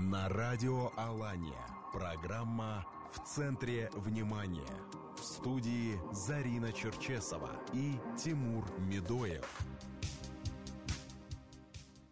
На радио Алания. Программа «В центре внимания». В студии Зарина Черчесова и Тимур Медоев.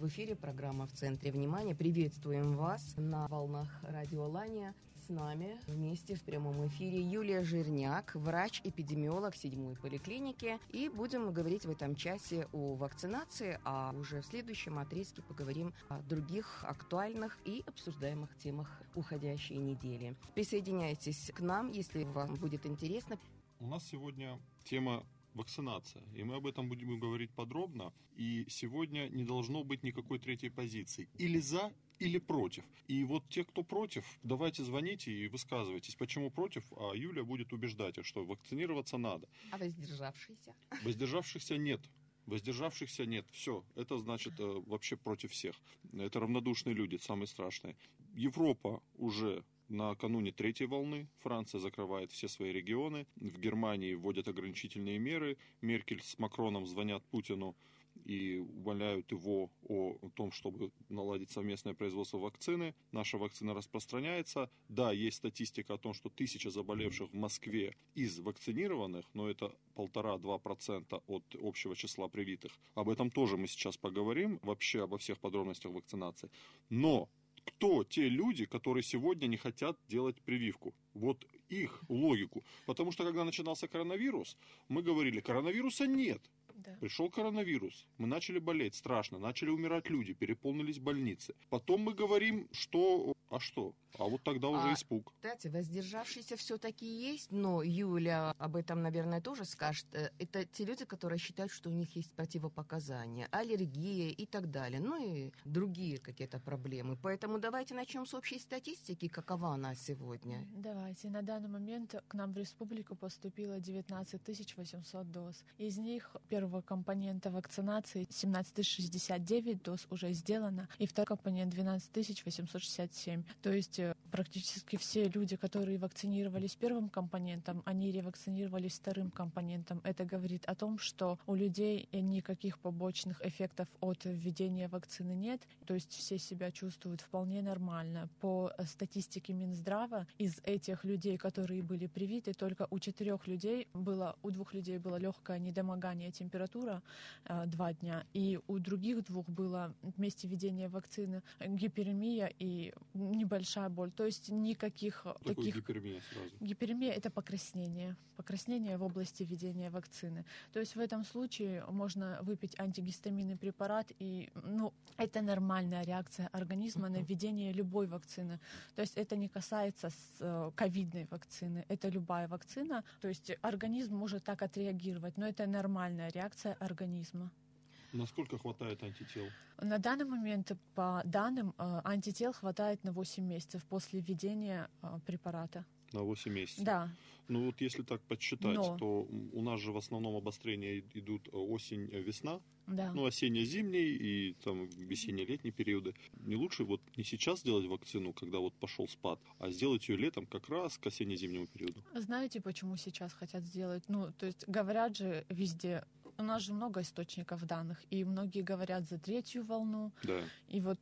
В эфире программа «В центре внимания». Приветствуем вас на волнах радио Алания. С нами вместе в прямом эфире Юлия Жирняк, врач-эпидемиолог седьмой поликлиники. И будем говорить в этом часе о вакцинации, а уже в следующем отрезке поговорим о других актуальных и обсуждаемых темах уходящей недели. Присоединяйтесь к нам, если вам будет интересно. У нас сегодня тема вакцинация. И мы об этом будем говорить подробно. И сегодня не должно быть никакой третьей позиции. Или за, или против. И вот те, кто против, давайте звоните и высказывайтесь, почему против, а Юля будет убеждать их, что вакцинироваться надо. А воздержавшиеся? Воздержавшихся нет. Воздержавшихся нет. Все. Это значит э, вообще против всех. Это равнодушные люди, самые страшные. Европа уже накануне третьей волны. Франция закрывает все свои регионы. В Германии вводят ограничительные меры. Меркель с Макроном звонят Путину и умоляют его о том, чтобы наладить совместное производство вакцины. Наша вакцина распространяется. Да, есть статистика о том, что тысяча заболевших в Москве из вакцинированных, но это полтора-два процента от общего числа привитых. Об этом тоже мы сейчас поговорим, вообще обо всех подробностях вакцинации. Но кто те люди, которые сегодня не хотят делать прививку? Вот их логику. Потому что когда начинался коронавирус, мы говорили, коронавируса нет. Да. Пришел коронавирус, мы начали болеть страшно, начали умирать люди, переполнились больницы. Потом мы говорим, что... А что? А вот тогда уже а, испуг. Кстати, воздержавшиеся все-таки есть, но Юля об этом, наверное, тоже скажет. Э, это те люди, которые считают, что у них есть противопоказания, аллергия и так далее, ну и другие какие-то проблемы. Поэтому давайте начнем с общей статистики, какова она сегодня. Давайте. На данный момент к нам в республику поступило 19 800 доз. Из них первого компонента вакцинации 17 069 доз уже сделано, и второй компонент 12 867. То есть э, практически все люди, которые вакцинировались первым компонентом, они ревакцинировались вторым компонентом. Это говорит о том, что у людей никаких побочных эффектов от введения вакцины нет, то есть все себя чувствуют вполне нормально. По статистике Минздрава, из этих людей, которые были привиты, только у четырех людей было, у двух людей было легкое недомогание температура э, два дня, и у других двух было вместе введения вакцины гиперемия и небольшая боль. То есть никаких Такой таких... гиперемия сразу? Гиперемия — это покраснение. Покраснение в области введения вакцины. То есть в этом случае можно выпить антигистаминный препарат, и ну, это нормальная реакция организма на введение любой вакцины. То есть это не касается э, ковидной вакцины, это любая вакцина. То есть организм может так отреагировать, но это нормальная реакция организма. Насколько хватает антител? На данный момент, по данным, э, антител хватает на 8 месяцев после введения э, препарата. На 8 месяцев? Да. Ну вот если так подсчитать, Но... то у нас же в основном обострения идут осень-весна. Да. Ну, осенне-зимний и там весенне-летний периоды. Не лучше вот не сейчас сделать вакцину, когда вот пошел спад, а сделать ее летом как раз к осенне-зимнему периоду. Знаете, почему сейчас хотят сделать? Ну, то есть говорят же везде, у нас же много источников данных, и многие говорят за третью волну. Да. И вот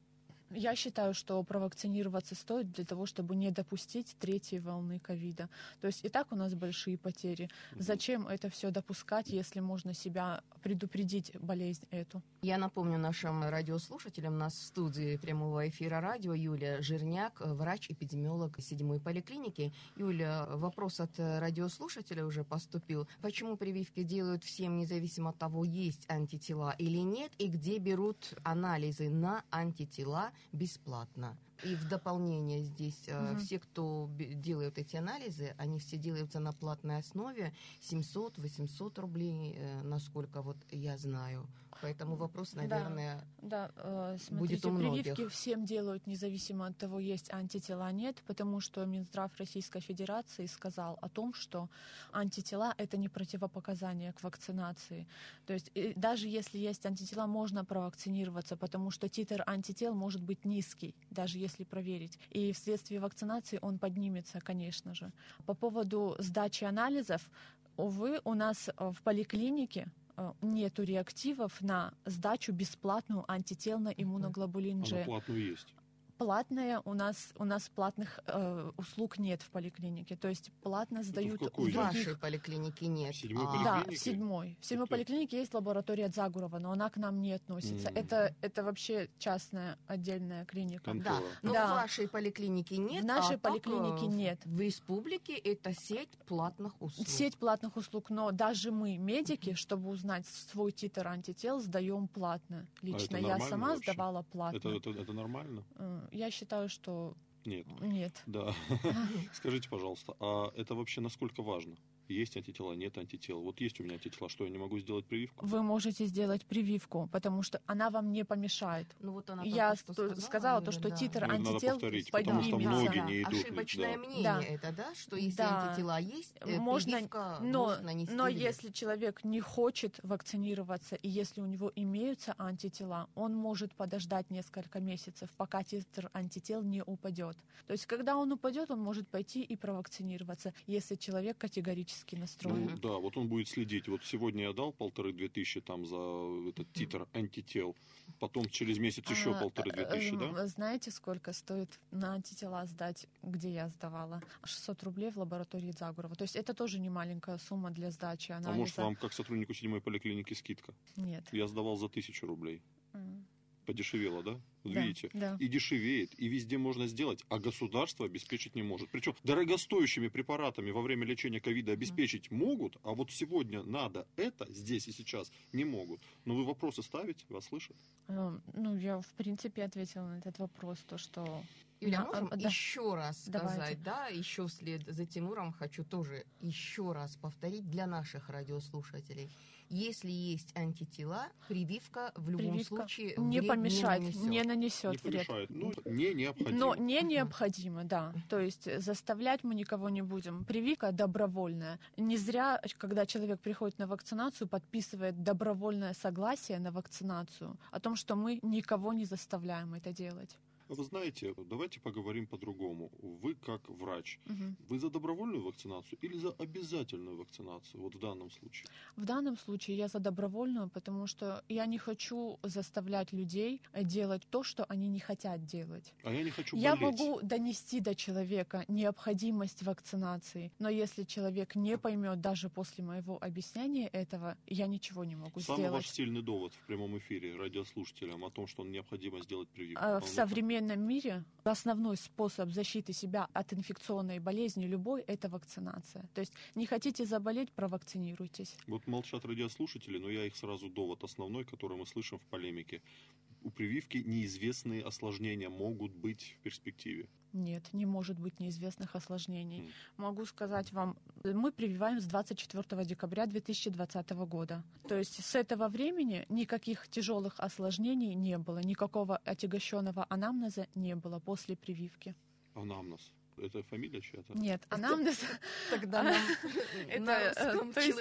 я считаю, что провакцинироваться стоит для того, чтобы не допустить третьей волны ковида. То есть и так у нас большие потери. Зачем это все допускать, если можно себя предупредить болезнь эту? Я напомню нашим радиослушателям, у нас в студии прямого эфира радио Юлия Жирняк, врач-эпидемиолог седьмой поликлиники. Юля, вопрос от радиослушателя уже поступил. Почему прививки делают всем, независимо от того, есть антитела или нет, и где берут анализы на антитела бесплатно. И в дополнение здесь угу. все, кто делают эти анализы, они все делаются на платной основе 700-800 рублей, э, насколько вот я знаю. Поэтому вопрос, наверное, да, да. Смотрите, будет у многих. Прививки всем делают, независимо от того, есть антитела нет, потому что Минздрав Российской Федерации сказал о том, что антитела это не противопоказание к вакцинации. То есть даже если есть антитела, можно провакцинироваться, потому что титр антител может быть низкий, даже если проверить. И вследствие вакцинации он поднимется, конечно же. По поводу сдачи анализов, увы, у нас в поликлинике э, нету реактивов на сдачу бесплатную антител на иммуноглобулин G. Она платную есть Платная у нас у нас платных э, услуг нет в поликлинике, то есть платно сдают какой В вашей поликлинике нет. В седьмой а- Да, поликлинике? в седьмой. В седьмой поликлинике есть лаборатория Дзагурова, но она к нам не относится. М. Это, это вообще частная отдельная клиника. Кон- Да, Контора. но Да. в вашей поликлинике нет. В нашей а так, поликлинике э, в- нет. В республике это сеть платных услуг. Сеть платных услуг, но даже мы, медики, чтобы узнать свой титр антител, сдаем платно. Лично я А нормально сама вообще? сдавала платно. Это, это, это нормально? Я считаю, что Нет. нет. Да. Скажите, пожалуйста, а это вообще насколько важно? Есть антитела, нет антител. Вот есть у меня антитела, что я не могу сделать прививку? Вы можете сделать прививку, потому что она вам не помешает. Ну вот она Я что сказала, сказала то, что да. титр Ну, антител повторить, потому что многие Да, не идут. Ошибочное да. мнение Да. это, да, что если Да. антитела есть, э, Можно, прививка но, может нанести но вред. если человек не хочет вакцинироваться, и если у него имеются антитела, он может подождать несколько месяцев, пока титр антител не упадет. То есть, когда он упадет, он может пойти и провакцинироваться, если человек категорически настроен. Ну, да, вот он будет следить. Вот сегодня я дал полторы-две тысячи там за этот титр антител. Потом через месяц еще А, полторы-две тысячи, эм, да? Знаете, сколько стоит на антитела сдать, где я сдавала? 600 рублей в лаборатории Загурова. То есть это тоже не маленькая сумма для сдачи А анализа. может вам, как сотруднику седьмой поликлиники, скидка? Нет. Я сдавал за тысячу рублей. М. Подешевело, да? Вот Да, видите? Да. И дешевеет, и везде можно сделать, а государство обеспечить не может. Причем дорогостоящими препаратами во время лечения ковида обеспечить могут, а вот сегодня надо это здесь и сейчас не могут. Но вы вопросы ставите, вас слышат? Эм, Ну, я, в принципе, ответила на этот вопрос, то, что... Юля, Да, можем а, да. еще раз Давайте. сказать, да, еще вслед за Тимуром хочу тоже еще раз повторить для наших радиослушателей. Если есть антитела, прививка в любом Прививка случае не помешает, не, не, нанесет. нанесет не вред. помешает. Ну, не необходимо. Но не необходимо, да. То есть заставлять мы никого не будем. Прививка добровольная. Не зря, когда человек приходит на вакцинацию, подписывает добровольное согласие на вакцинацию о том, что мы никого не заставляем это делать. Вы знаете, давайте поговорим по-другому. Вы как врач, Мгм. вы за добровольную вакцинацию или за обязательную вакцинацию, вот в данном случае? В данном случае я за добровольную, потому что я не хочу заставлять людей делать то, что они не хотят делать. А я не хочу Я болеть. могу донести до человека необходимость вакцинации, но если человек не поймет даже после моего объяснения этого, я ничего не могу Самый сделать. ваш сильный довод в прямом эфире радиослушателям о том, что необходимо сделать прививку. А, В вот современном мире основной способ защиты себя от инфекционной болезни любой – это вакцинация. То есть не хотите заболеть – провакцинируйтесь. Вот молчат радиослушатели, но я их сразу довод основной, который мы слышим в полемике. У прививки неизвестные осложнения могут быть в перспективе. Нет, не может быть неизвестных осложнений. М. Могу сказать вам, мы прививаем с 24 декабря 2020 года. То есть с этого времени никаких тяжелых осложнений не было, никакого отягощенного анамнеза не было после прививки. Анамнез. Это фамилия чья-то? Нет, анамнез, Тогда нам Это, э, то есть-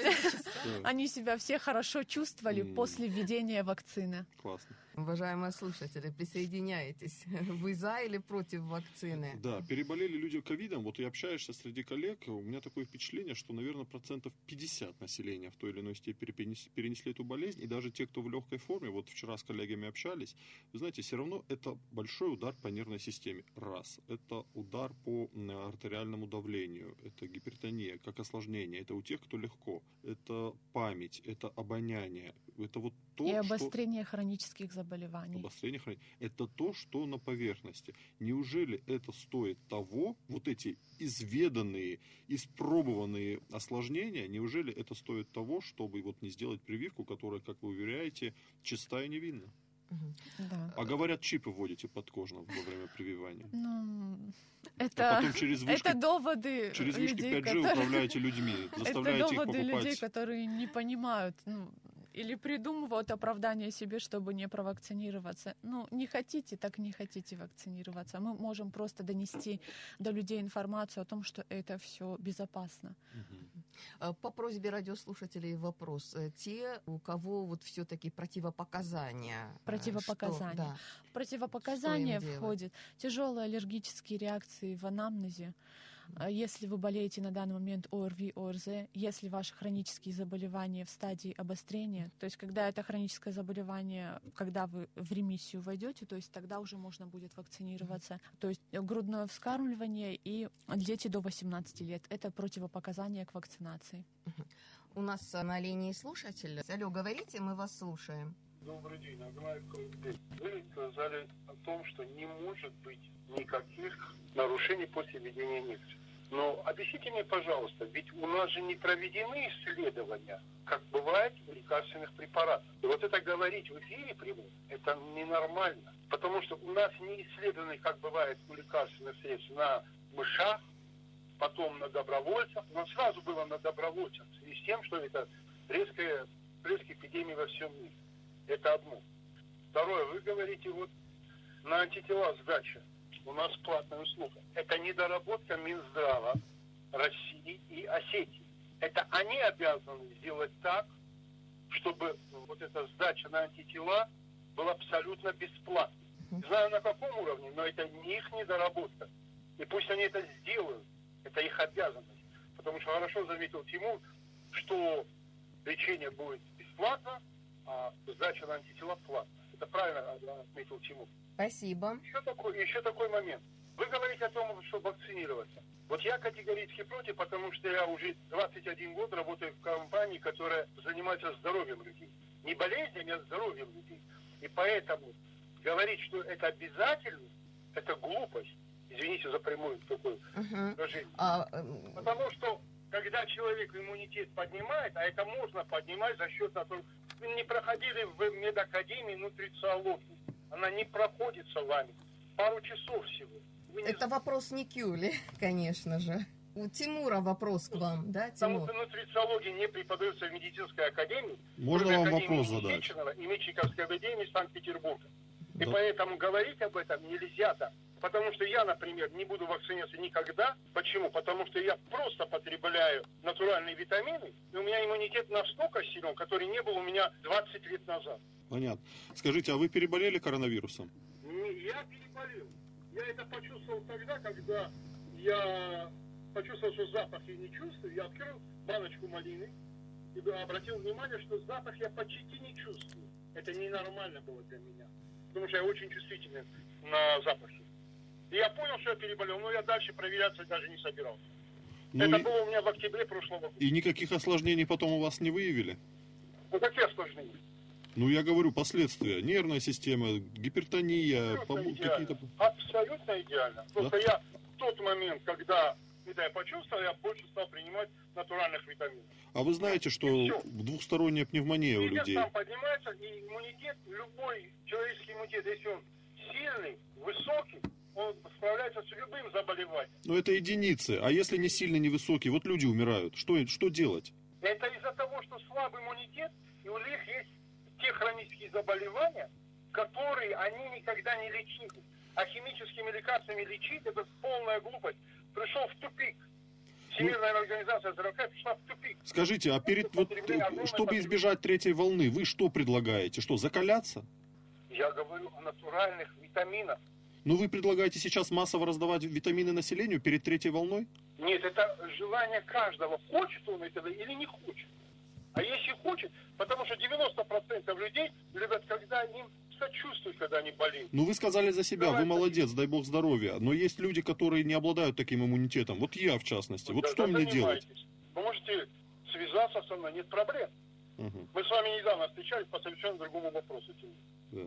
они себя все хорошо чувствовали после введения вакцины. классно. Уважаемые слушатели, присоединяйтесь. Вы за или против вакцины? Да, переболели люди ковидом, вот и общаешься среди коллег, у меня такое впечатление, что, наверное, процентов 50 населения в той или иной степени перенес- перенесли эту болезнь, и даже те, кто в легкой форме, вот вчера с коллегами общались, вы знаете, все равно это большой удар по нервной системе. Раз. Это удар по м, артериальному давлению, это гипертония, как осложнение, это у тех, кто легко, это память, это обоняние, это вот то, И что... обострение хронических заболеваний. Обострение храни- Это то, что на поверхности. Неужели это стоит того, вот эти изведанные, испробованные осложнения, неужели это стоит того, чтобы вот не сделать прививку, которая, как вы уверяете, чистая и невинна? Да. А говорят, чипы вводите подкожно во время прививания. Ну, А это, потом через вышки, это доводы через вышки людей, 5G которые- управляете людьми, Это заставляете их доводы людей, покупать. которые не понимают, ну, или придумывают оправдание себе, чтобы не провакцинироваться. Ну, не хотите, так не хотите вакцинироваться. Мы можем просто донести до людей информацию о том, что это все безопасно. Мгм. Э, По просьбе радиослушателей вопрос. Э, Те, у кого вот все-таки противопоказания. э, Противопоказания. что- да. Противопоказания входят тяжелые аллергические реакции в анамнезе, Если вы болеете на данный момент ОРВИ, ОРЗ, если ваши хронические заболевания в стадии обострения, то есть когда это хроническое заболевание, когда вы в ремиссию войдете, то есть тогда уже можно будет вакцинироваться. То есть грудное вскармливание и дети до 18 лет — это противопоказания к вакцинации. У нас на линии слушатель. Алло, говорите, мы вас слушаем. Добрый день, Колыбель. Вы сказали о том, что не может быть никаких нарушений после введения инъекций. Но объясните мне, пожалуйста, ведь у нас же не проведены исследования, как бывает у лекарственных препаратов. И вот это говорить в эфире прямом, это ненормально. Потому что у нас не исследованы, как бывает у лекарственных средств, на мышах, потом на добровольцах. Но сразу было на добровольцах, в связи с тем, что это резкая всплеск эпидемии во всем мире. Это одно. Второе, вы говорите вот на антитела сдача. У нас платная услуга. Это недоработка Минздрава России и Осетии. Это они обязаны сделать так, чтобы вот эта сдача на антитела была абсолютно бесплатной. Не знаю на каком уровне, но это не их недоработка. И пусть они это сделают. Это их обязанность. Потому что хорошо заметил Тимур, что лечение будет бесплатно, а сдача на антитела платно. Это правильно отметил Тимур. Спасибо. Еще такой, еще такой момент. Вы говорите о том, что вакцинироваться. Вот я категорически против, потому что я уже 21 год работаю в компании, которая занимается здоровьем людей. Не болезнями, а здоровьем людей. И поэтому говорить, что это обязательно, это глупость. Извините за прямую такую выражение. А, эм, Потому что когда человек иммунитет поднимает, а это можно поднимать за счет того, не проходили в медакадемии нутрициологии. Она не проходится вами. Пару часов всего. Вы не это вопрос не Кюли, конечно же. У Тимура вопрос к вам, да, Потому Тимур? что нутрициология не преподается в медицинской академии. Можно вам Академии вопрос задать? Сеченова и Мечниковской академии Санкт-Петербурга. И Да. поэтому говорить об этом нельзя так. Потому что я, например, не буду вакцинироваться никогда. Почему? Потому что я просто потребляю натуральные витамины, и у меня иммунитет настолько силен, который не был у меня 20 лет назад. Понятно. Скажите, а вы переболели коронавирусом? Не, Я переболел. Я это почувствовал тогда, когда я почувствовал, что запах я не чувствую. Я открыл баночку малины и обратил внимание, что запах я почти не чувствую. Это ненормально было для меня. Потому что я очень чувствительный на запахи. И я понял, что я переболел, но я дальше проверяться даже не собирался. Ну это и, было у меня в октябре прошлого года. и никаких осложнений потом у вас не выявили? Ну какие осложнения? Ну, я говорю, последствия. Нервная система, гипертония, какие-то... Абсолютно идеально. Просто я в тот момент, когда это я почувствовал, я больше стал принимать натуральных витаминов. А вы знаете, что двухсторонняя пневмония у Иммунитет людей? сам поднимается, и иммунитет, любой человеческий иммунитет, если он сильный, высокий, он справляется с любым заболеванием. Ну, это единицы. А если не сильно невысокий, вот люди умирают. Что, что делать? Это из-за того, что слабый иммунитет, и у них есть те хронические заболевания, которые они никогда не лечили. А химическими лекарствами лечить это полная глупость. Пришел в тупик. Всемирная организация здравоохранения пришла в тупик. Скажите, а перед вот, э, чтобы избежать третьей волны, вы что предлагаете? Что, закаляться? Я говорю о натуральных витаминах. Ну, вы предлагаете сейчас массово раздавать витамины населению перед третьей волной? Нет, это желание каждого, хочет он этого или не хочет. А если хочет, потому что 90% людей любят, когда им сочувствуют, когда они болеют. Ну, вы сказали за себя, вы Давайте. молодец, дай бог здоровья. Но есть люди, которые не обладают таким иммунитетом. Вот я, в частности. Вот Да- что да мне делать? Вы можете связаться со мной, нет проблем. Мгм, Мы с вами недавно встречались по совершенно другому вопросу. Да.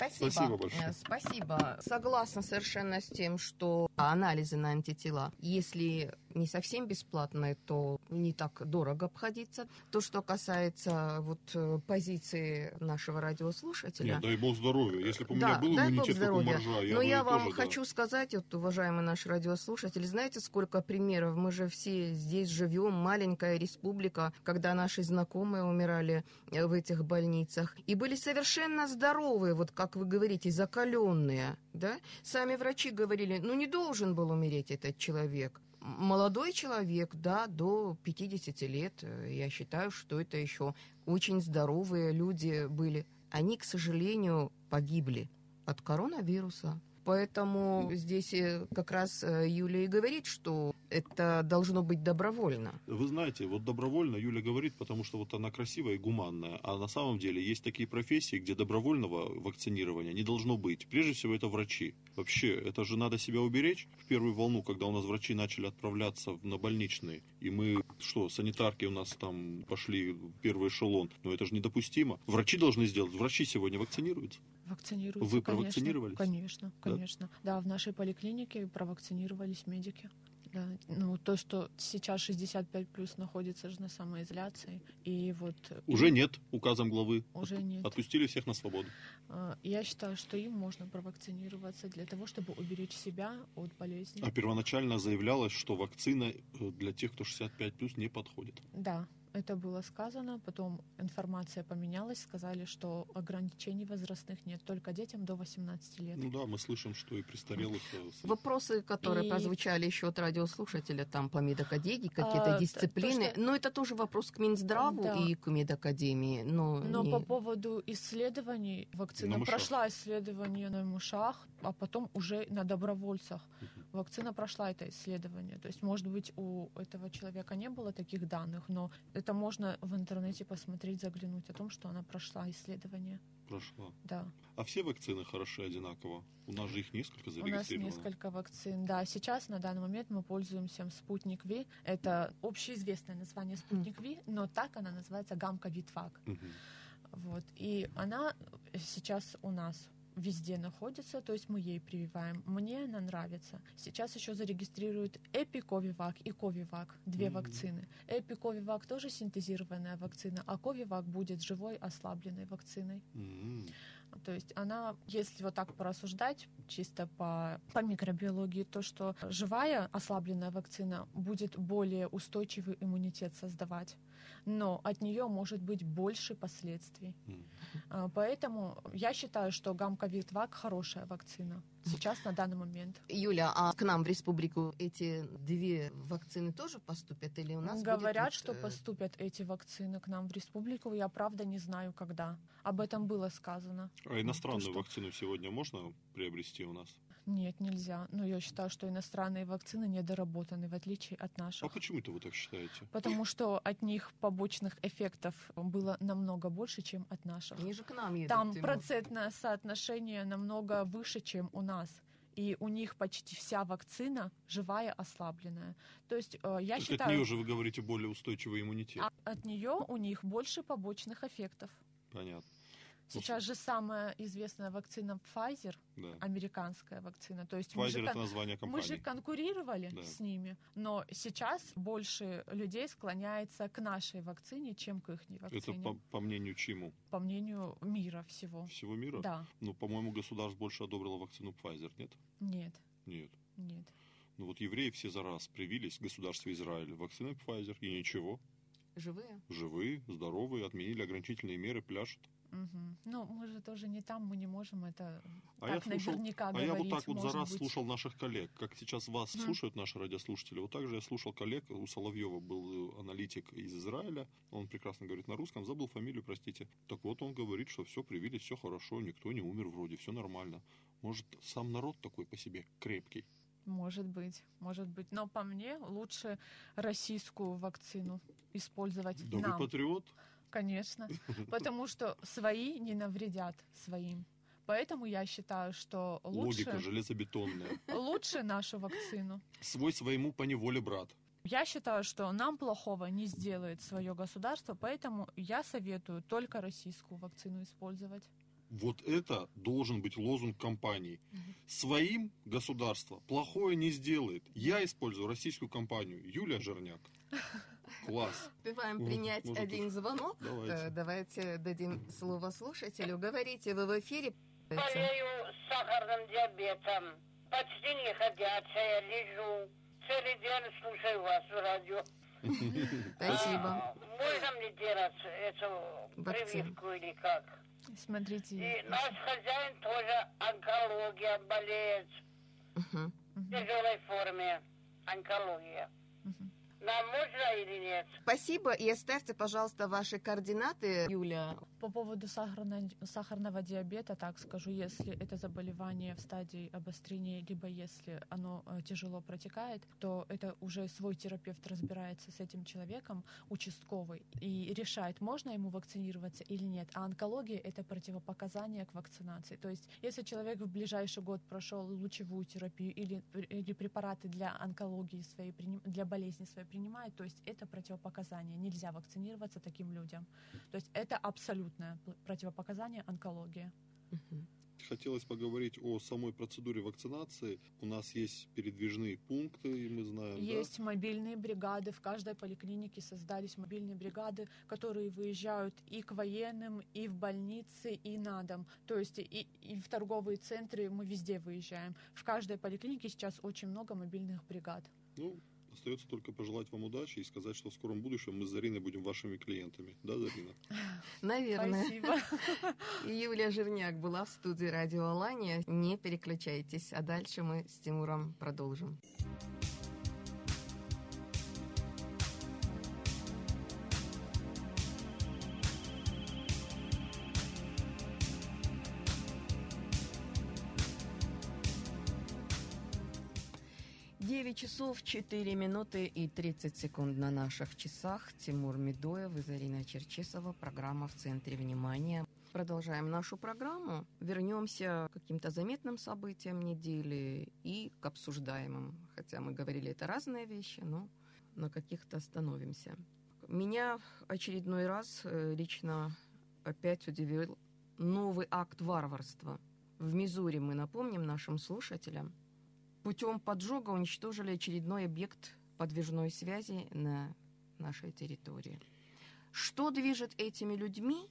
Спасибо. Спасибо большое. Э, Спасибо. Согласна совершенно с тем, что анализы на антитела, если не совсем бесплатные, то не так дорого обходиться. То, что касается вот э, позиции нашего радиослушателя, Нет, дай бог здоровья. Если бы у Да, меня был дай бог иммунитет, как у моржа, я Но я тоже, вам да. хочу сказать, вот, уважаемый наш радиослушатель, знаете, сколько примеров? Мы же все здесь живем, маленькая республика, когда наши знакомые умирали э, в этих больницах и были совершенно здоровые, вот как вы говорите, закаленные, да? Сами врачи говорили, ну не должен был умереть этот человек. Молодой человек, да, до 50 лет, э, я считаю, что это еще очень здоровые люди были. Они, к сожалению, погибли от коронавируса. Поэтому здесь э, как раз э, Юлия и говорит, что это должно быть добровольно. Вы знаете, вот добровольно Юля говорит, потому что вот она красивая и гуманная, а на самом деле есть такие профессии, где добровольного вакцинирования не должно быть. Прежде всего это врачи. Вообще, это же надо себя уберечь. В первую волну, когда у нас врачи начали отправляться на больничные, и мы, что, санитарки у нас там пошли в первый эшелон, но это же недопустимо. Врачи должны сделать. Врачи сегодня вакцинируются. Вакцинируются, Вы провакцинировались? Конечно, Да? конечно. Да? в нашей поликлинике провакцинировались медики. Да. Ну, то, что сейчас 65 плюс находится же на самоизоляции, и вот... Уже им нет указом главы. Уже нет. Отпустили всех на свободу. А, Я считаю, что им можно провакцинироваться для того, чтобы уберечь себя от болезни. А первоначально заявлялось, что вакцина э, для тех, кто 65 плюс, не подходит. Да, это было сказано, потом информация поменялась, сказали, что ограничений возрастных нет, только детям до 18 лет. Ну да, мы слышим, что и престарелых... э, Вопросы, которые И- прозвучали еще от радиослушателя, там по медакадемии, какие-то А, дисциплины. то, что- Но это тоже вопрос к Минздраву Да. и к медакадемии. Но, Но не- по поводу исследований, вакцина прошла исследование на мышах, а потом уже на добровольцах. Мгм. Вакцина прошла это исследование. То есть, может быть, у этого человека не было таких данных, но это можно в интернете посмотреть, заглянуть о том, что она прошла исследование. Прошла. Да. А все вакцины хороши одинаково? У нас же их несколько У нас зарегистрировано. несколько вакцин. Да, сейчас на данный момент мы пользуемся Спутник Ви. Это общеизвестное название Спутник Ви, но так она называется Гамка Витвак. Мгм. Вот. И она сейчас у нас везде находится, то есть мы ей прививаем. Мне она нравится. Сейчас еще зарегистрируют Эпиковивак и Ковивак, две Мгм. вакцины. Эпиковивак тоже синтезированная вакцина, а Ковивак будет живой ослабленной вакциной. М. То есть она, если вот так порассуждать, чисто по, по микробиологии, то что живая ослабленная вакцина будет более устойчивый иммунитет создавать, но от нее может быть больше последствий. А, Поэтому я считаю, что гамковид-вак хорошая вакцина сейчас на данный момент. Юля, а к нам в республику эти две вакцины тоже поступят или у нас Говорят, будет, что э, поступят эти вакцины к нам в республику. Я правда не знаю, когда. Об этом было сказано. А иностранную что- вакцину сегодня можно приобрести у нас? Нет, нельзя. Но я считаю, что иностранные вакцины недоработаны, в отличие от А наших. почему-то вы так считаете? Потому что от них побочных эффектов было намного больше, чем от наших. Они же к нам едут. Там Тимур. процентное соотношение намного выше, чем у нас. И у них почти вся вакцина живая, ослабленная. То есть э, я от считаю, нее же вы говорите более устойчивый иммунитет. а от нее у них больше побочных эффектов. Понятно. Сейчас же самая известная вакцина Pfizer, Да. американская вакцина. То есть мы же Pfizer это название Мы же компании. конкурировали Да. с ними, но сейчас больше людей склоняется к нашей вакцине, чем к их Это вакцине. по, по мнению чему? по мнению мира всего. Всего мира? Да, Ну, по-моему, государство больше одобрило вакцину Pfizer, нет? нет, Нет. нет. Ну вот евреи все за раз привились в государстве Израиль вакциной Pfizer, и ничего. Живые? Живые, здоровые, отменили ограничительные меры, пляшут. Мгм. Ну, мы же тоже не там, мы не можем это А так я слушал, наверняка а говорить. я вот так вот за раз быть. слушал наших коллег. Как сейчас вас Мгм. слушают наши радиослушатели, вот так же я слушал коллег. У Соловьева был э, аналитик из Израиля. Он прекрасно говорит на русском. Забыл фамилию, простите. Так вот, он говорит, что все привились, все хорошо, никто не умер вроде, все нормально. Может, сам народ такой по себе крепкий. Может быть, может быть. Но по мне лучше российскую вакцину использовать Да нам. вы патриот? Конечно. Потому что свои не навредят своим. Поэтому я считаю, что лучше, Логика железобетонная. лучше нашу вакцину. Свой своему по неволе брат. Я считаю, что нам плохого не сделает свое государство, поэтому я советую только российскую вакцину использовать. Вот это должен быть лозунг компании. Своим государство плохое не сделает. Я использую российскую компанию. Юлия Жерняк. Класс. Успеваем принять может, один звонок. Давайте. Э, Давайте дадим слово слушателю. Говорите, вы в эфире. Болею сахарным диабетом. Почти не ходячая, лежу. Целый день слушаю вас в радио. Спасибо. А, Можно мне делать эту прививку или как? Смотрите, И наш хозяин тоже онкология болеет. В тяжелой форме. Онкология. Нам можно или нет? Спасибо. И оставьте, пожалуйста, ваши координаты, Юля. По поводу сахарно, сахарного диабета, так скажу, если это заболевание в стадии обострения, либо если оно э, тяжело протекает, то это уже свой терапевт разбирается с этим человеком, участковый, и решает, можно ему вакцинироваться или нет. А онкология — это противопоказание к вакцинации. То есть если человек в ближайший год прошел лучевую терапию или, или препараты для онкологии своей, для болезни своей принимает, то есть это противопоказание. Нельзя вакцинироваться таким людям. То есть это абсолютное противопоказание онкологии. Хотелось поговорить о самой процедуре вакцинации. У нас есть передвижные пункты, и мы знаем. Есть да? мобильные бригады. В каждой поликлинике создались мобильные бригады, которые выезжают и к военным, и в больницы, и на дом. То есть и, и в торговые центры мы везде выезжаем. В каждой поликлинике сейчас очень много мобильных бригад. Ну, Остается только пожелать вам удачи и сказать, что в скором будущем мы с Зариной будем вашими клиентами. Да, Зарина? Наверное. Спасибо. Юлия Жирняк была в студии «Радио Алания». Не переключайтесь, а дальше мы с Тимуром продолжим. 9 часов 4 минуты и 30 секунд на наших часах. Тимур Медоев и Зарина Черчесова. Программа «В центре внимания». Продолжаем нашу программу. Вернемся к каким-то заметным событиям недели и к обсуждаемым. Хотя мы говорили, это разные вещи, но на каких-то остановимся. Меня очередной раз э, лично опять удивил новый акт варварства. В Мизури мы напомним нашим слушателям – путем поджога уничтожили очередной объект подвижной связи на нашей территории. Что движет этими людьми,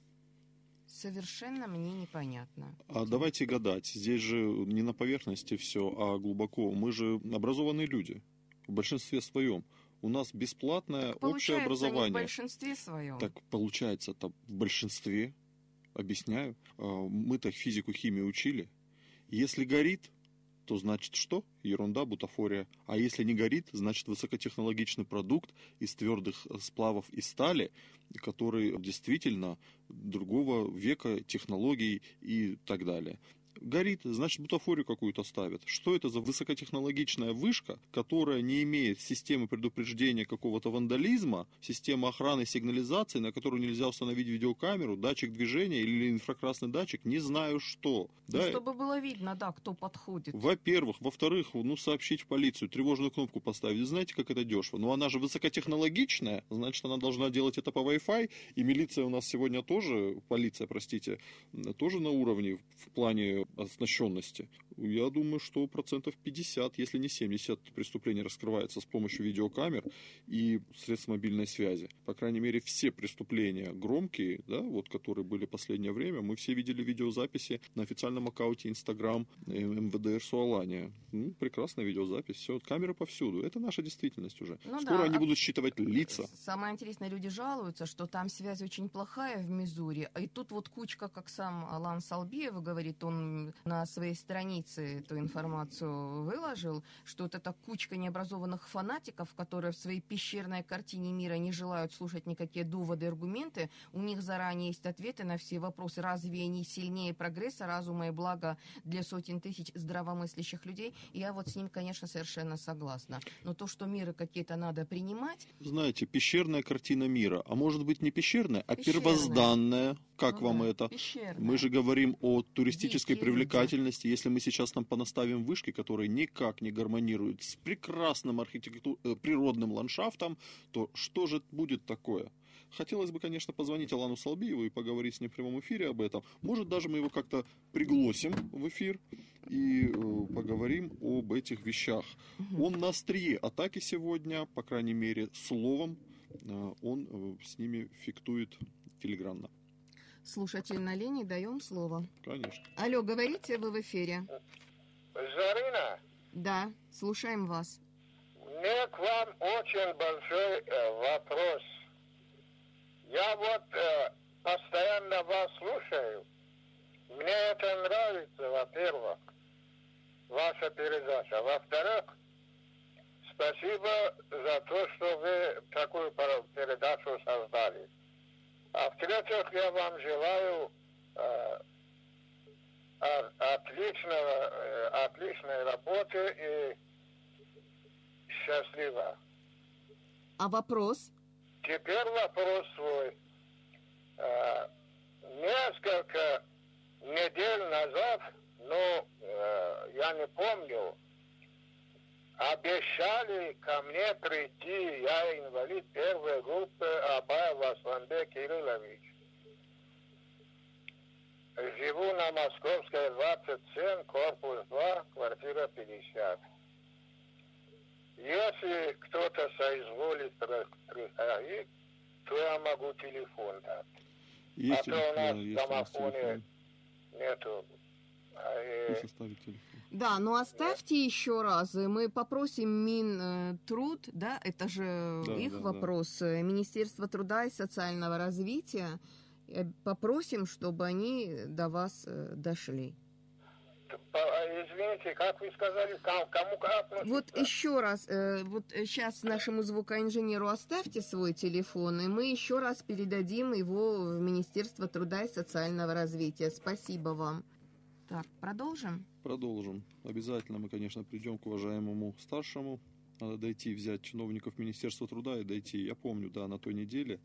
совершенно мне непонятно. А давайте гадать. Здесь же не на поверхности все, а глубоко. Мы же образованные люди. В большинстве своем. У нас бесплатное так общее образование. Не в большинстве своем. Так получается, это в большинстве. Объясняю. А, мы-то физику, химию учили. Если горит, то значит что? Ерунда, бутафория. А если не горит, значит высокотехнологичный продукт из твердых сплавов и стали, который действительно другого века технологий и так далее горит, значит бутафорию какую-то ставят. Что это за высокотехнологичная вышка, которая не имеет системы предупреждения какого-то вандализма, системы охраны сигнализации, на которую нельзя установить видеокамеру, датчик движения или инфракрасный датчик, не знаю что. Ну, да? Чтобы было видно, да, кто подходит. Во-первых. Во-вторых, ну, сообщить в полицию, тревожную кнопку поставить. Знаете, как это дешево? Но она же высокотехнологичная, значит, она должна делать это по Wi-Fi, и милиция у нас сегодня тоже, полиция, простите, тоже на уровне в плане оснащенности. Я думаю, что процентов 50, если не 70 преступлений раскрывается с помощью видеокамер и средств мобильной связи. По крайней мере, все преступления громкие, да, вот, которые были в последнее время, мы все видели видеозаписи на официальном аккаунте Инстаграм МВД Суалания. Ну, прекрасная видеозапись, все, камеры повсюду. Это наша действительность уже. Ну, Скоро да. они будут считывать лица. Самое интересное, люди жалуются, что там связь очень плохая в Мизури, и тут вот кучка, как сам Алан Салбиев говорит, он на своей странице эту информацию выложил, что вот эта кучка необразованных фанатиков, которые в своей пещерной картине мира не желают слушать никакие доводы и аргументы, у них заранее есть ответы на все вопросы. Разве они сильнее прогресса, разума и блага для сотен тысяч здравомыслящих людей? Я вот с ним, конечно, совершенно согласна. Но то, что меры какие-то надо принимать... Знаете, пещерная картина мира, а может быть не пещерная, а пещерная. первозданная, как ну, вам да, это? Пещерная. Мы же говорим о туристической Дикие привлекательности. Люди. Если мы сейчас там понаставим вышки, которые никак не гармонируют с прекрасным архитектур... Э, природным ландшафтом, то что же будет такое? Хотелось бы, конечно, позвонить Алану Салбиеву и поговорить с ним в прямом эфире об этом. Может, даже мы его как-то пригласим в эфир и э, поговорим об этих вещах. Угу. Он на острие атаки сегодня, по крайней мере, словом, э, он э, с ними фиктует филигранно. Слушатель на линии, даем слово. Конечно. Алло, говорите, вы в эфире. Зарина? Да, слушаем вас. У меня к вам очень большой э, вопрос. Я вот э, постоянно вас слушаю. Мне это нравится, во-первых, ваша передача. Во-вторых, спасибо за то, что вы такую передачу создали. А в-третьих, я вам желаю э, отличного, э, отличной работы и счастливо. А вопрос? Теперь вопрос свой. Э, несколько недель назад, ну, э, я не помню, обещали ко мне прийти, я инвалид первой группы Асланбек Кириллович. Живу на Московской 27, корпус 2, квартира 50. Если кто-то соизволит приходить, то я могу телефон дать. Есть а то у нас телефон, есть у нас домофоне телефон. нету. А, э, Пусть оставит телефон. Да, ну оставьте еще раз. э, Мы попросим Минтруд, да, это же Да, их да, да. вопрос, э, Министерство труда и социального развития. Э, Попросим, чтобы они до вас э, дошли. по- Извините, как вы сказали, ко- кому как относится? Вот еще раз, э, вот сейчас нашему звукоинженеру оставьте свой телефон, и мы еще раз передадим его в Министерство труда и социального развития. Спасибо вам. Так, продолжим? Продолжим. Обязательно мы, конечно, придем к уважаемому старшему. Надо дойти, взять чиновников Министерства труда и дойти. Я помню, да, на той неделе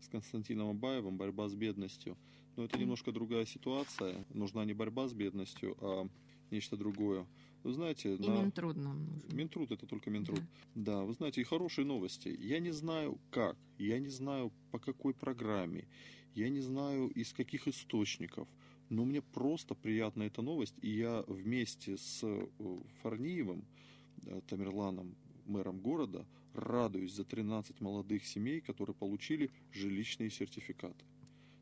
с Константином Абаевым борьба с бедностью. Но это немножко другая ситуация. Нужна не борьба с бедностью, а нечто другое. Вы знаете, И на... Минтруд нам нужен. Минтруд это только Минтруд. Да. вы знаете, и хорошие новости. Я не знаю как, я не знаю по какой программе, я не знаю из каких источников, но мне просто приятна эта новость, и я вместе с э, Фарниевым, э, Тамерланом, мэром города, радуюсь за 13 молодых семей, которые получили жилищные сертификаты.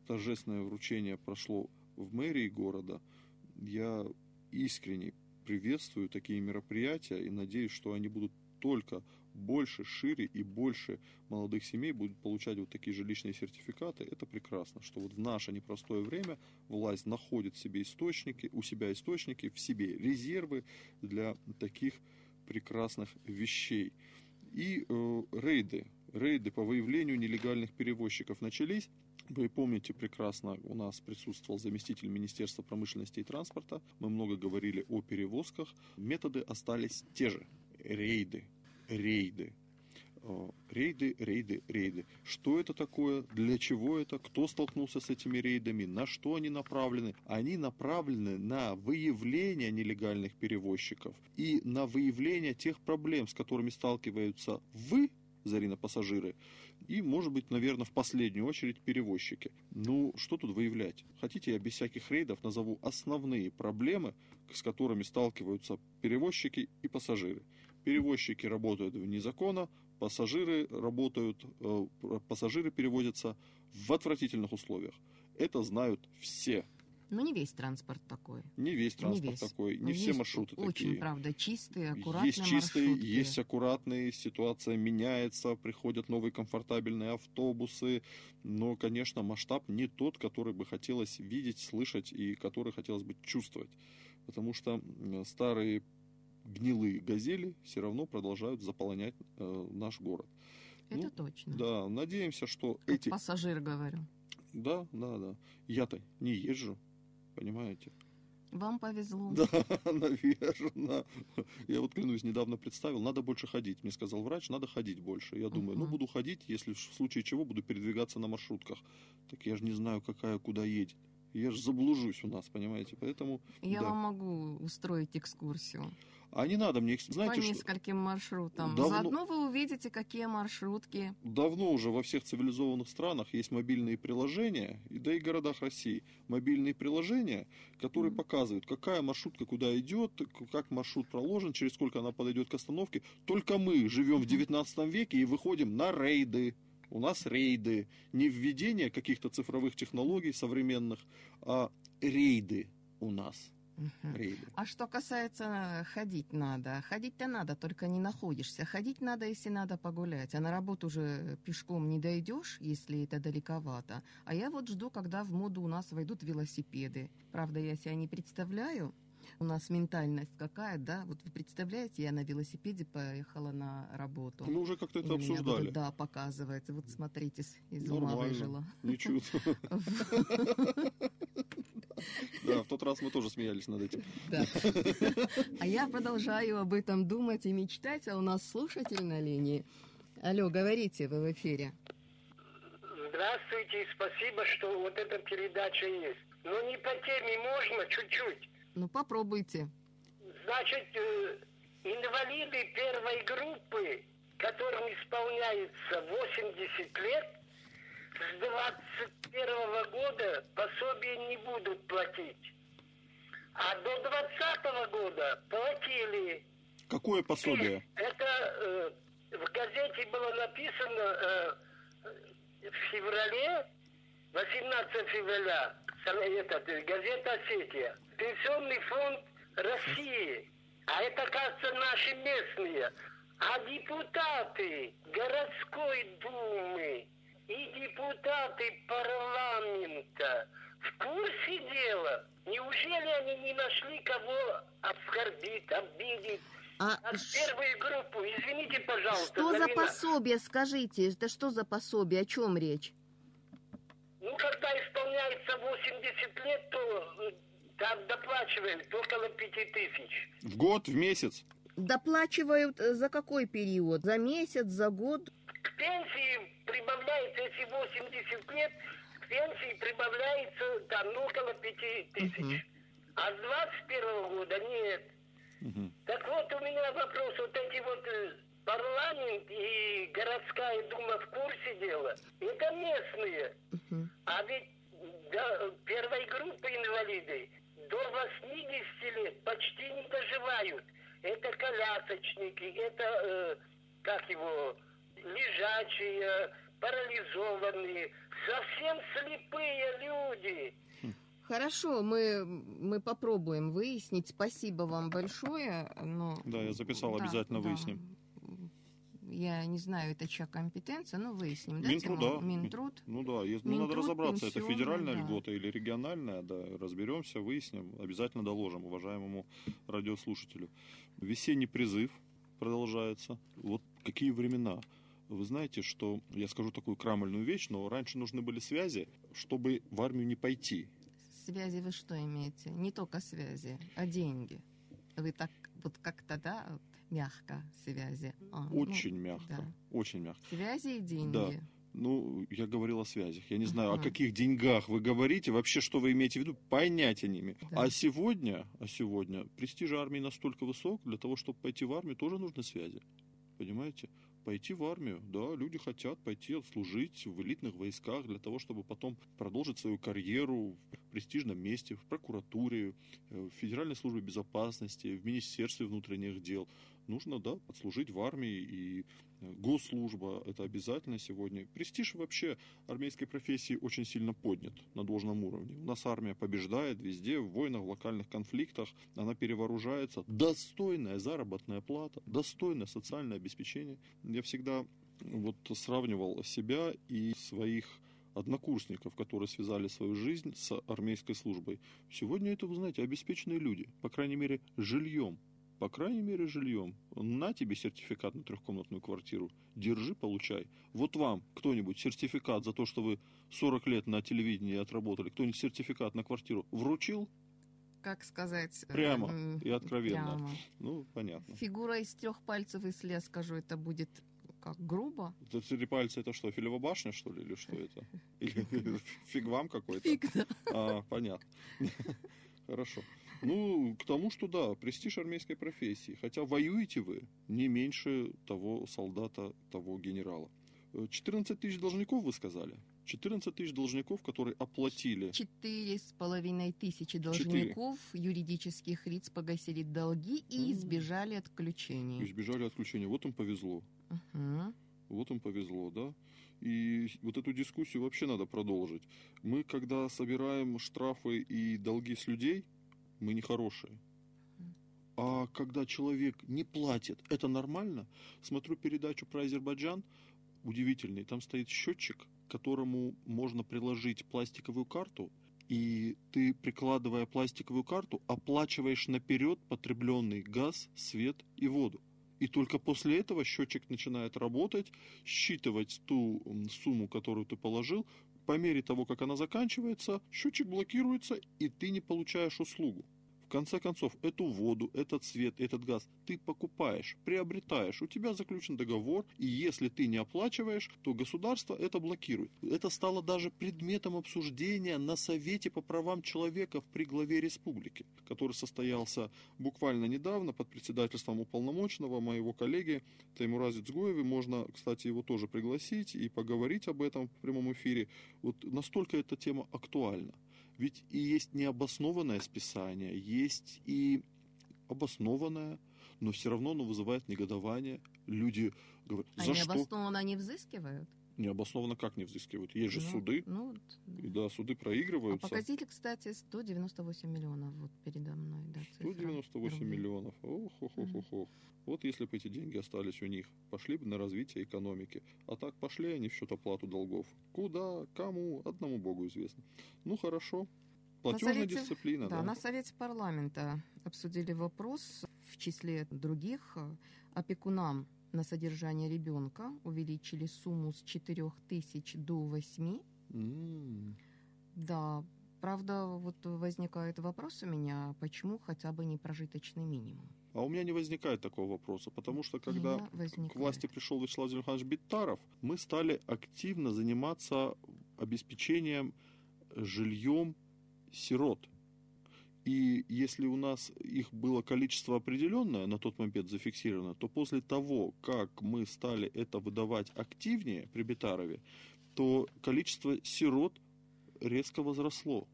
Торжественное вручение прошло в мэрии города. Я искренне приветствую такие мероприятия и надеюсь, что они будут только больше, шире и больше молодых семей будут получать вот такие жилищные сертификаты. Это прекрасно, что вот в наше непростое время власть находит себе источники, у себя источники, в себе резервы для таких прекрасных вещей. И э, рейды, рейды по выявлению нелегальных перевозчиков начались. Вы помните прекрасно, у нас присутствовал заместитель Министерства промышленности и транспорта. Мы много говорили о перевозках. Методы остались те же. Рейды, рейды. Э, Рейды, рейды, рейды. Что это такое? Для чего это? Кто столкнулся с этими рейдами? На что они направлены? Они направлены на выявление нелегальных перевозчиков и на выявление тех проблем, с которыми сталкиваются вы, Зарина, пассажиры, и, может быть, наверное, в последнюю очередь перевозчики. Ну, что тут выявлять? Хотите, я без всяких рейдов назову основные проблемы, с которыми сталкиваются перевозчики и пассажиры. Перевозчики работают вне закона, пассажиры работают, э, пассажиры перевозятся в отвратительных условиях. Это знают все. Ну, не весь транспорт такой. Не весь транспорт весь. такой, не Ну, все маршруты Очень, такие. правда, чистые, аккуратные Есть чистые, маршрутки. есть аккуратные, ситуация меняется, приходят новые комфортабельные автобусы, но, конечно, масштаб не тот, который бы хотелось видеть, слышать и который хотелось бы чувствовать. Потому что старые гнилые газели все равно продолжают заполонять э, наш город. Это Ну, точно. Да, надеемся, что Как эти... пассажир говорю. Да, да, да. Я-то не езжу, понимаете? Вам повезло. Да, наверное. Я вот клянусь, недавно представил, надо больше ходить. Мне сказал врач, надо ходить больше. Я думаю, ну Мгм. буду ходить, если в случае чего буду передвигаться на маршрутках. Так я же не знаю, какая куда едет. Я же заблужусь у нас, понимаете? Поэтому, Я да. вам могу устроить экскурсию А не надо мне, знаете, по что нескольким маршрутам. Давно- Заодно вы увидите, какие маршрутки. давно уже во всех цивилизованных странах есть мобильные приложения, и да и городах России, мобильные приложения, которые Мгм. показывают, какая маршрутка куда идет, как маршрут проложен, через сколько она подойдет к остановке. Только мы живем в Мгм. 19 веке и выходим на рейды. У нас рейды. Не введение каких-то цифровых технологий современных, а рейды у нас. Рейды. А что касается ходить надо, ходить-то надо, только не находишься. Ходить надо, если надо погулять, а на работу уже пешком не дойдешь, если это далековато. А я вот жду, когда в моду у нас войдут велосипеды. Правда, я себя не представляю, У нас ментальность какая, да? Вот вы представляете, я на велосипеде поехала на работу. Мы уже как-то это меня будут, обсуждали. да, показывать. Вот смотрите, с- из ума выжила. Ничего. Да, в тот раз мы тоже смеялись над этим. Да. А я продолжаю об этом думать и мечтать, а у нас слушатель на линии. Алло, говорите, вы в эфире. Здравствуйте, и спасибо, что вот эта передача есть. Но не по теме можно чуть-чуть. Ну, попробуйте. Значит, э, инвалиды первой группы, которым исполняется 80 лет, с 21 года пособие не будут платить. А до 20 года платили. Какое пособие? Это э, в газете было написано э, в феврале, 18 февраля, этот, э, газета «Осетия». Пенсионный фонд России. А это, кажется, наши местные. А депутаты городской думы и депутаты парламента в курсе дела? Неужели они не нашли кого оскорбить, обидеть? А А первую группу, извините, пожалуйста. что за Зарина, пособие, скажите? Это что за пособие? О чем речь? Ну, когда исполняется 80 лет, то там доплачивают около 5 тысяч. В год, в месяц? Доплачивают э, за какой период? За месяц, за год? К пенсии прибавляется, если 80 лет, к пенсии прибавляется там ну, около 5 тысяч. Мгм. А с 21 года нет. Мгм. Так вот, у меня вопрос. Вот эти вот э, парламент и городская дума в курсе дела, это местные. Мгм. А ведь да, первой группы инвалиды до 80 лет почти не доживают. Это колясочники, это, э, как его, лежачие, парализованные, совсем слепые люди. Хорошо, мы, мы попробуем выяснить. Спасибо вам большое. Но, Да, я записал, Да, обязательно да. выясним. Я не знаю, это чья компетенция, но выясним. да, Минтруда. Минтруд. Ну да, есть, ну, надо разобраться, это федеральная да. льгота или региональная, да, разберемся, выясним, обязательно доложим уважаемому радиослушателю. Весенний призыв продолжается. Вот какие времена. Вы знаете, что, я скажу такую крамольную вещь, но раньше нужны были связи, чтобы в армию не пойти. Связи вы что имеете? Не только связи, а деньги. Вы так вот как-то, да, мягко связи. А, ну, Очень мягко, да. очень мягко. Связи и деньги. Да. Ну, я говорил о связях. Я не знаю, о Ага. каких деньгах вы говорите, вообще, что вы имеете в виду, понятия не имею. Да. А сегодня, а сегодня престиж армии настолько высок, для того, чтобы пойти в армию, тоже нужны связи. Понимаете? Пойти в армию, да, люди хотят пойти отслужить в элитных войсках для того, чтобы потом продолжить свою карьеру в престижном месте, в прокуратуре, э, в Федеральной службе безопасности, в Министерстве внутренних дел. Нужно, да, отслужить в армии и э, госслужба, это обязательно сегодня. Престиж вообще армейской профессии очень сильно поднят на должном уровне. У нас армия побеждает везде, в войнах, в локальных конфликтах, она перевооружается. Достойная заработная плата, достойное социальное обеспечение. Я всегда вот сравнивал себя и своих однокурсников, которые связали свою жизнь с армейской службой. Сегодня это, вы знаете, обеспеченные люди, по крайней мере, жильем. По крайней мере, жильем. На тебе сертификат на трехкомнатную квартиру. Держи, получай. Вот вам кто-нибудь сертификат за то, что вы 40 лет на телевидении отработали, кто-нибудь сертификат на квартиру вручил? Как сказать? э, Прямо и откровенно. прямо. Ну, понятно. Фигура из трех пальцев, если я скажу, это будет как грубо. Это три пальца это что, филева башня, что ли, или что это? Или фиг вам какой-то? Фиг, да. А, понятно. Хорошо. Ну, к тому, что да, престиж армейской профессии. Хотя воюете вы не меньше того солдата, того генерала. Э, 14 тысяч должников, вы сказали? 14 тысяч должников, которые оплатили. Четыре с половиной тысячи должников юридических лиц погасили долги и М. избежали отключений. Избежали отключения. Вот им повезло. Мгм. Вот им повезло, да? И вот эту дискуссию вообще надо продолжить. Мы, когда собираем штрафы и долги с людей, мы нехорошие. А когда человек не платит, это нормально? Смотрю передачу про Азербайджан, удивительный, там стоит счетчик, которому можно приложить пластиковую карту, и ты, прикладывая пластиковую карту, оплачиваешь наперед потребленный газ, свет и воду. И только после этого счетчик начинает работать, считывать ту сумму, которую ты положил. По мере того, как она заканчивается, счетчик блокируется, и ты не получаешь услугу конце концов, эту воду, этот свет, этот газ ты покупаешь, приобретаешь, у тебя заключен договор, и если ты не оплачиваешь, то государство это блокирует. Это стало даже предметом обсуждения на Совете по правам человека при главе республики, который состоялся буквально недавно под председательством уполномоченного моего коллеги Таймурази Цгоева. Можно, кстати, его тоже пригласить и поговорить об этом в прямом эфире. Вот настолько эта тема актуальна. Ведь и есть необоснованное списание, есть и обоснованное, но все равно оно вызывает негодование. Люди говорят, а за необоснованно что? они взыскивают? Необоснованно как не взыскивают? Есть же ну, суды. Ну, и да, суды проигрываются. А показатель, кстати, 198 миллионов вот передо мной. Да, 198 рублей. миллионов. Ох, ох, ох, ох, ох. Вот если бы эти деньги остались у них, пошли бы на развитие экономики. А так пошли они в счет оплату долгов. Куда, кому, одному богу известно. Ну хорошо. Платежная совете, дисциплина, да, да. На Совете парламента обсудили вопрос, в числе других, опекунам на содержание ребенка увеличили сумму с 4 тысяч до 8. Mm. Да, правда, вот возникает вопрос у меня, почему хотя бы не прожиточный минимум? А у меня не возникает такого вопроса, потому что когда к власти пришел Вячеслав Зельханович Биттаров, мы стали активно заниматься обеспечением жильем сирот. И если у нас их было количество определенное, на тот момент зафиксировано, то после того, как мы стали это выдавать активнее при Бетарове, то количество сирот резко возросло.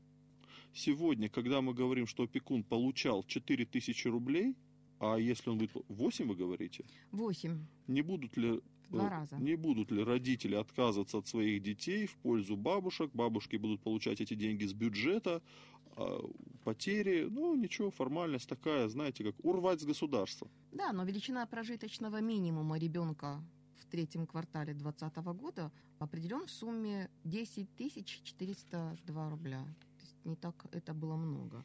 Сегодня, когда мы говорим, что опекун получал 4000 рублей, а если он будет 8, вы говорите? 8. Не будут ли Два э, раза. Не будут ли родители отказываться от своих детей в пользу бабушек? Бабушки будут получать эти деньги с бюджета, а потери, ну ничего, формальность такая, знаете, как урвать с государства. Да, но величина прожиточного минимума ребенка в третьем квартале 2020 года определен в сумме 10 402 рубля. То есть не так это было много.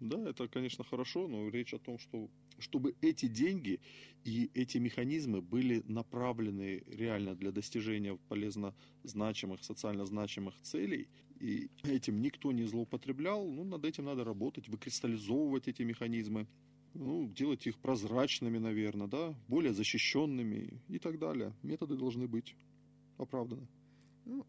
Да, это, конечно, хорошо, но речь о том, что чтобы эти деньги и эти механизмы были направлены реально для достижения полезно значимых, социально значимых целей, и этим никто не злоупотреблял, ну, над этим надо работать, выкристаллизовывать эти механизмы, ну, делать их прозрачными, наверное, да, более защищенными и так далее. Методы должны быть оправданы. Ну,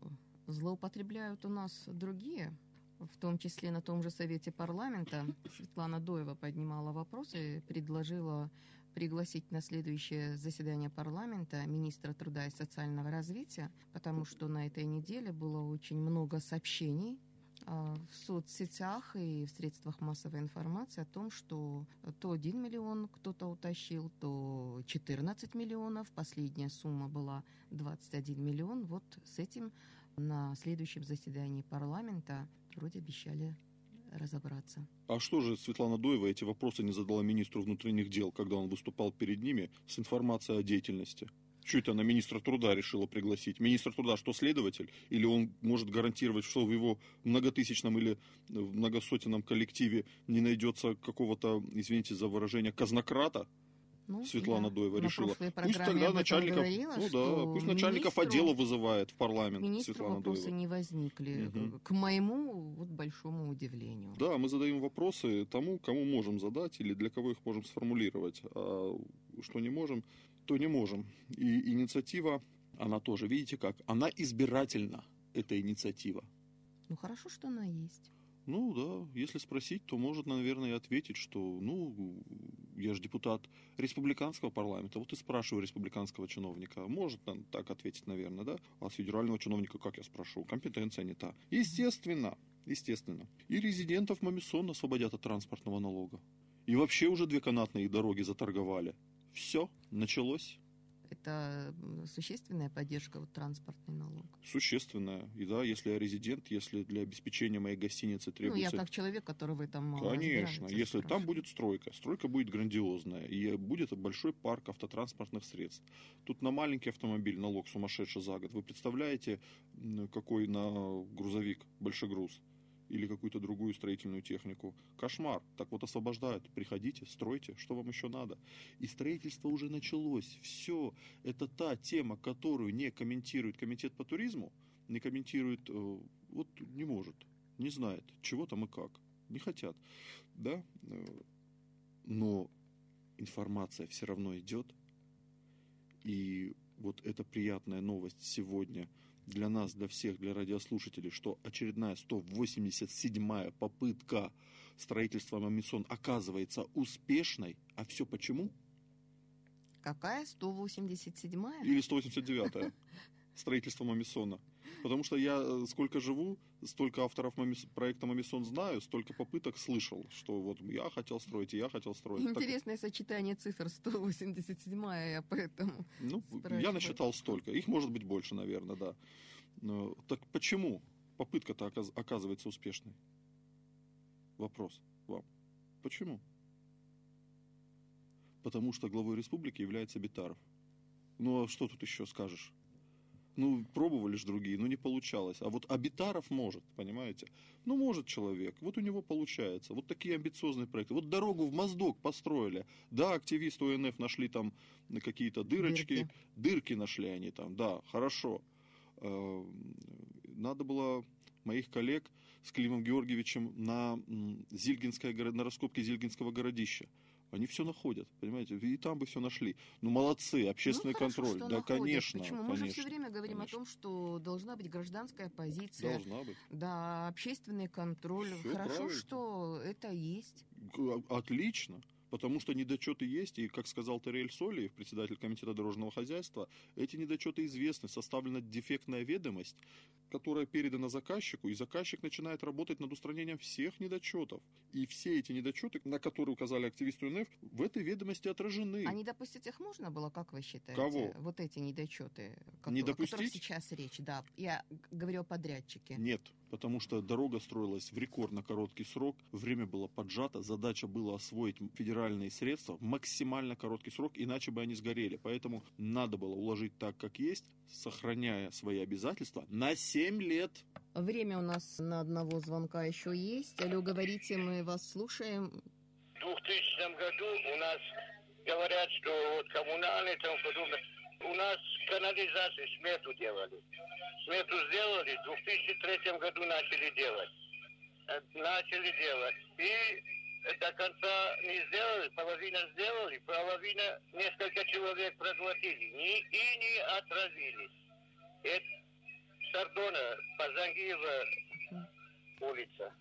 злоупотребляют у нас другие в том числе на том же Совете парламента, Светлана Доева поднимала вопрос и предложила пригласить на следующее заседание парламента министра труда и социального развития, потому что на этой неделе было очень много сообщений а, в соцсетях и в средствах массовой информации о том, что то 1 миллион кто-то утащил, то 14 миллионов, последняя сумма была 21 миллион. Вот с этим на следующем заседании парламента вроде обещали разобраться. А что же Светлана Доева эти вопросы не задала министру внутренних дел, когда он выступал перед ними с информацией о деятельности? Это она министра труда решила пригласить? Министр труда что, следователь? Или он может гарантировать, что в его многотысячном или многосотенном коллективе не найдется какого-то, извините за выражение, казнократа? Ну, Светлана да. Доева решила. Пусть тогда начальников, говорила, ну да, пусть начальников отдела вызывает в парламент. Министру Светлана вопросы Доева. не возникли, угу. к моему вот большому удивлению. Да, мы задаем вопросы тому, кому можем задать или для кого их можем сформулировать, а что не можем, то не можем. И инициатива, она тоже, видите как, она избирательна, эта инициатива. Ну хорошо, что она есть. Ну да, если спросить, то может, наверное, и ответить, что, ну, я же депутат республиканского парламента, вот и спрашиваю республиканского чиновника, может он так ответить, наверное, да? А с федерального чиновника как я спрошу? Компетенция не та. Естественно, естественно. И резидентов Мамисон освободят от транспортного налога. И вообще уже две канатные дороги заторговали. Все, началось. Это существенная поддержка, вот транспортный налог? Существенная. И да, если я резидент, если для обеспечения моей гостиницы требуется... Ну, я как человек, который в этом Конечно, если там будет стройка. Стройка будет грандиозная. И будет большой парк автотранспортных средств. Тут на маленький автомобиль налог сумасшедший за год. Вы представляете, какой на грузовик большой груз? Или какую-то другую строительную технику. Кошмар. Так вот освобождают. Приходите, стройте, что вам еще надо. И строительство уже началось. Все. Это та тема, которую не комментирует комитет по туризму, не комментирует, э, вот не может, не знает, чего там и как. Не хотят. Да? Э, но информация все равно идет. И вот эта приятная новость сегодня для нас, для всех, для радиослушателей, что очередная 187-я попытка строительства Мамисон оказывается успешной. А все почему? Какая? 187-я? Или 189-я. Строительство Мамисона. Потому что я э, сколько живу, столько авторов проекта Мамисон знаю, столько попыток слышал, что вот я хотел строить, и я хотел строить. Интересное так... сочетание цифр 187 я поэтому Ну, спрашиваю. я насчитал столько. Их может быть больше, наверное, да. Но, так почему попытка-то оказывается успешной? Вопрос вам. Почему? Потому что главой республики является Битаров. Ну а что тут еще скажешь? Ну, пробовали же другие, но не получалось. А вот Абитаров может, понимаете? Ну, может человек. Вот у него получается. Вот такие амбициозные проекты. Вот дорогу в Моздок построили. Да, активисты ОНФ нашли там какие-то дырочки. Дырки. Дырки нашли они там, да, хорошо. Э, надо было моих коллег с Климом Георгиевичем на Зильгинское, на раскопке Зильгинского городища. Они все находят, понимаете, и там бы все нашли. Ну, молодцы, общественный ну, хорошо, контроль. да, находят. конечно. Почему? Мы конечно, же все время говорим конечно. о том, что должна быть гражданская позиция. Должна быть. Да, общественный контроль. Все хорошо, правильно. что это есть. Отлично потому что недочеты есть, и, как сказал Терель Солиев, председатель комитета дорожного хозяйства, эти недочеты известны, составлена дефектная ведомость, которая передана заказчику, и заказчик начинает работать над устранением всех недочетов. И все эти недочеты, на которые указали активисты УНФ, в этой ведомости отражены. А не допустить их можно было, как вы считаете? Кого? Вот эти недочеты, которые, не допустить? о которых сейчас речь, да. Я говорю о подрядчике. Нет, потому что дорога строилась в рекордно короткий срок, время было поджато, задача была освоить федеральные средства в максимально короткий срок, иначе бы они сгорели. Поэтому надо было уложить так, как есть, сохраняя свои обязательства на 7 лет. Время у нас на одного звонка еще есть. Алло, говорите, мы вас слушаем. В 2000 году у нас говорят, что вот коммунальные и тому подобное. У нас канализацию смету делали. Смету сделали, в 2003 году начали делать. Э, начали делать. И до конца не сделали, половина сделали, половина, несколько человек проглотили не, и не отразились. Это Сардона, по Зангиева улица.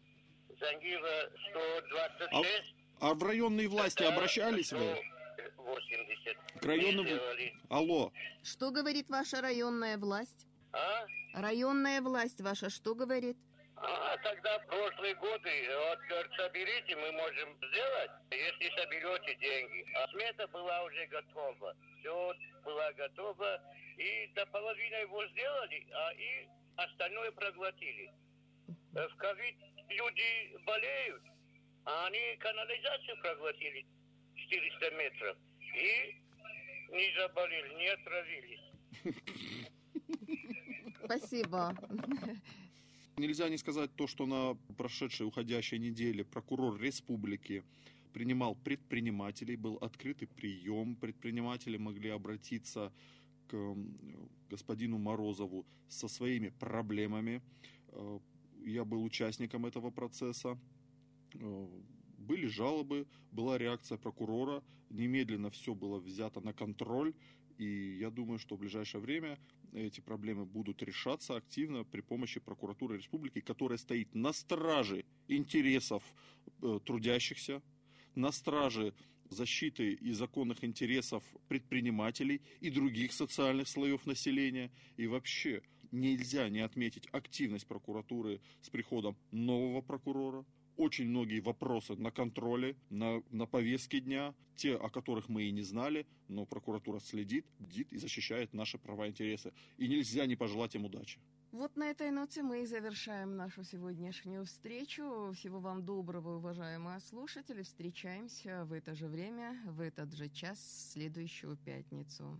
Зангиева 126. А, а в районные власти Это обращались вы? 80. К районным... Алло. Что говорит ваша районная власть? А? Районная власть ваша что говорит? А тогда прошлые годы, вот соберите, мы можем сделать, если соберете деньги. А смета была уже готова. Все было готово. И до половины его сделали, а и остальное проглотили. Э, в ковид люди болеют, а они канализацию проглотили 400 метров. И не заболели, не отравились. Спасибо. Нельзя не сказать то, что на прошедшей уходящей неделе прокурор республики принимал предпринимателей, был открытый прием, предприниматели могли обратиться господину Морозову со своими проблемами. Э, я был участником этого процесса. Э, были жалобы, была реакция прокурора, немедленно все было взято на контроль, и я думаю, что в ближайшее время эти проблемы будут решаться активно при помощи прокуратуры республики, которая стоит на страже интересов э, трудящихся, на страже защиты и законных интересов предпринимателей и других социальных слоев населения. И вообще нельзя не отметить активность прокуратуры с приходом нового прокурора, очень многие вопросы на контроле, на, на повестке дня, те, о которых мы и не знали, но прокуратура следит, бдит и защищает наши права и интересы. И нельзя не пожелать им удачи. Вот на этой ноте мы и завершаем нашу сегодняшнюю встречу. Всего вам доброго, уважаемые слушатели. Встречаемся в это же время, в этот же час, следующую пятницу.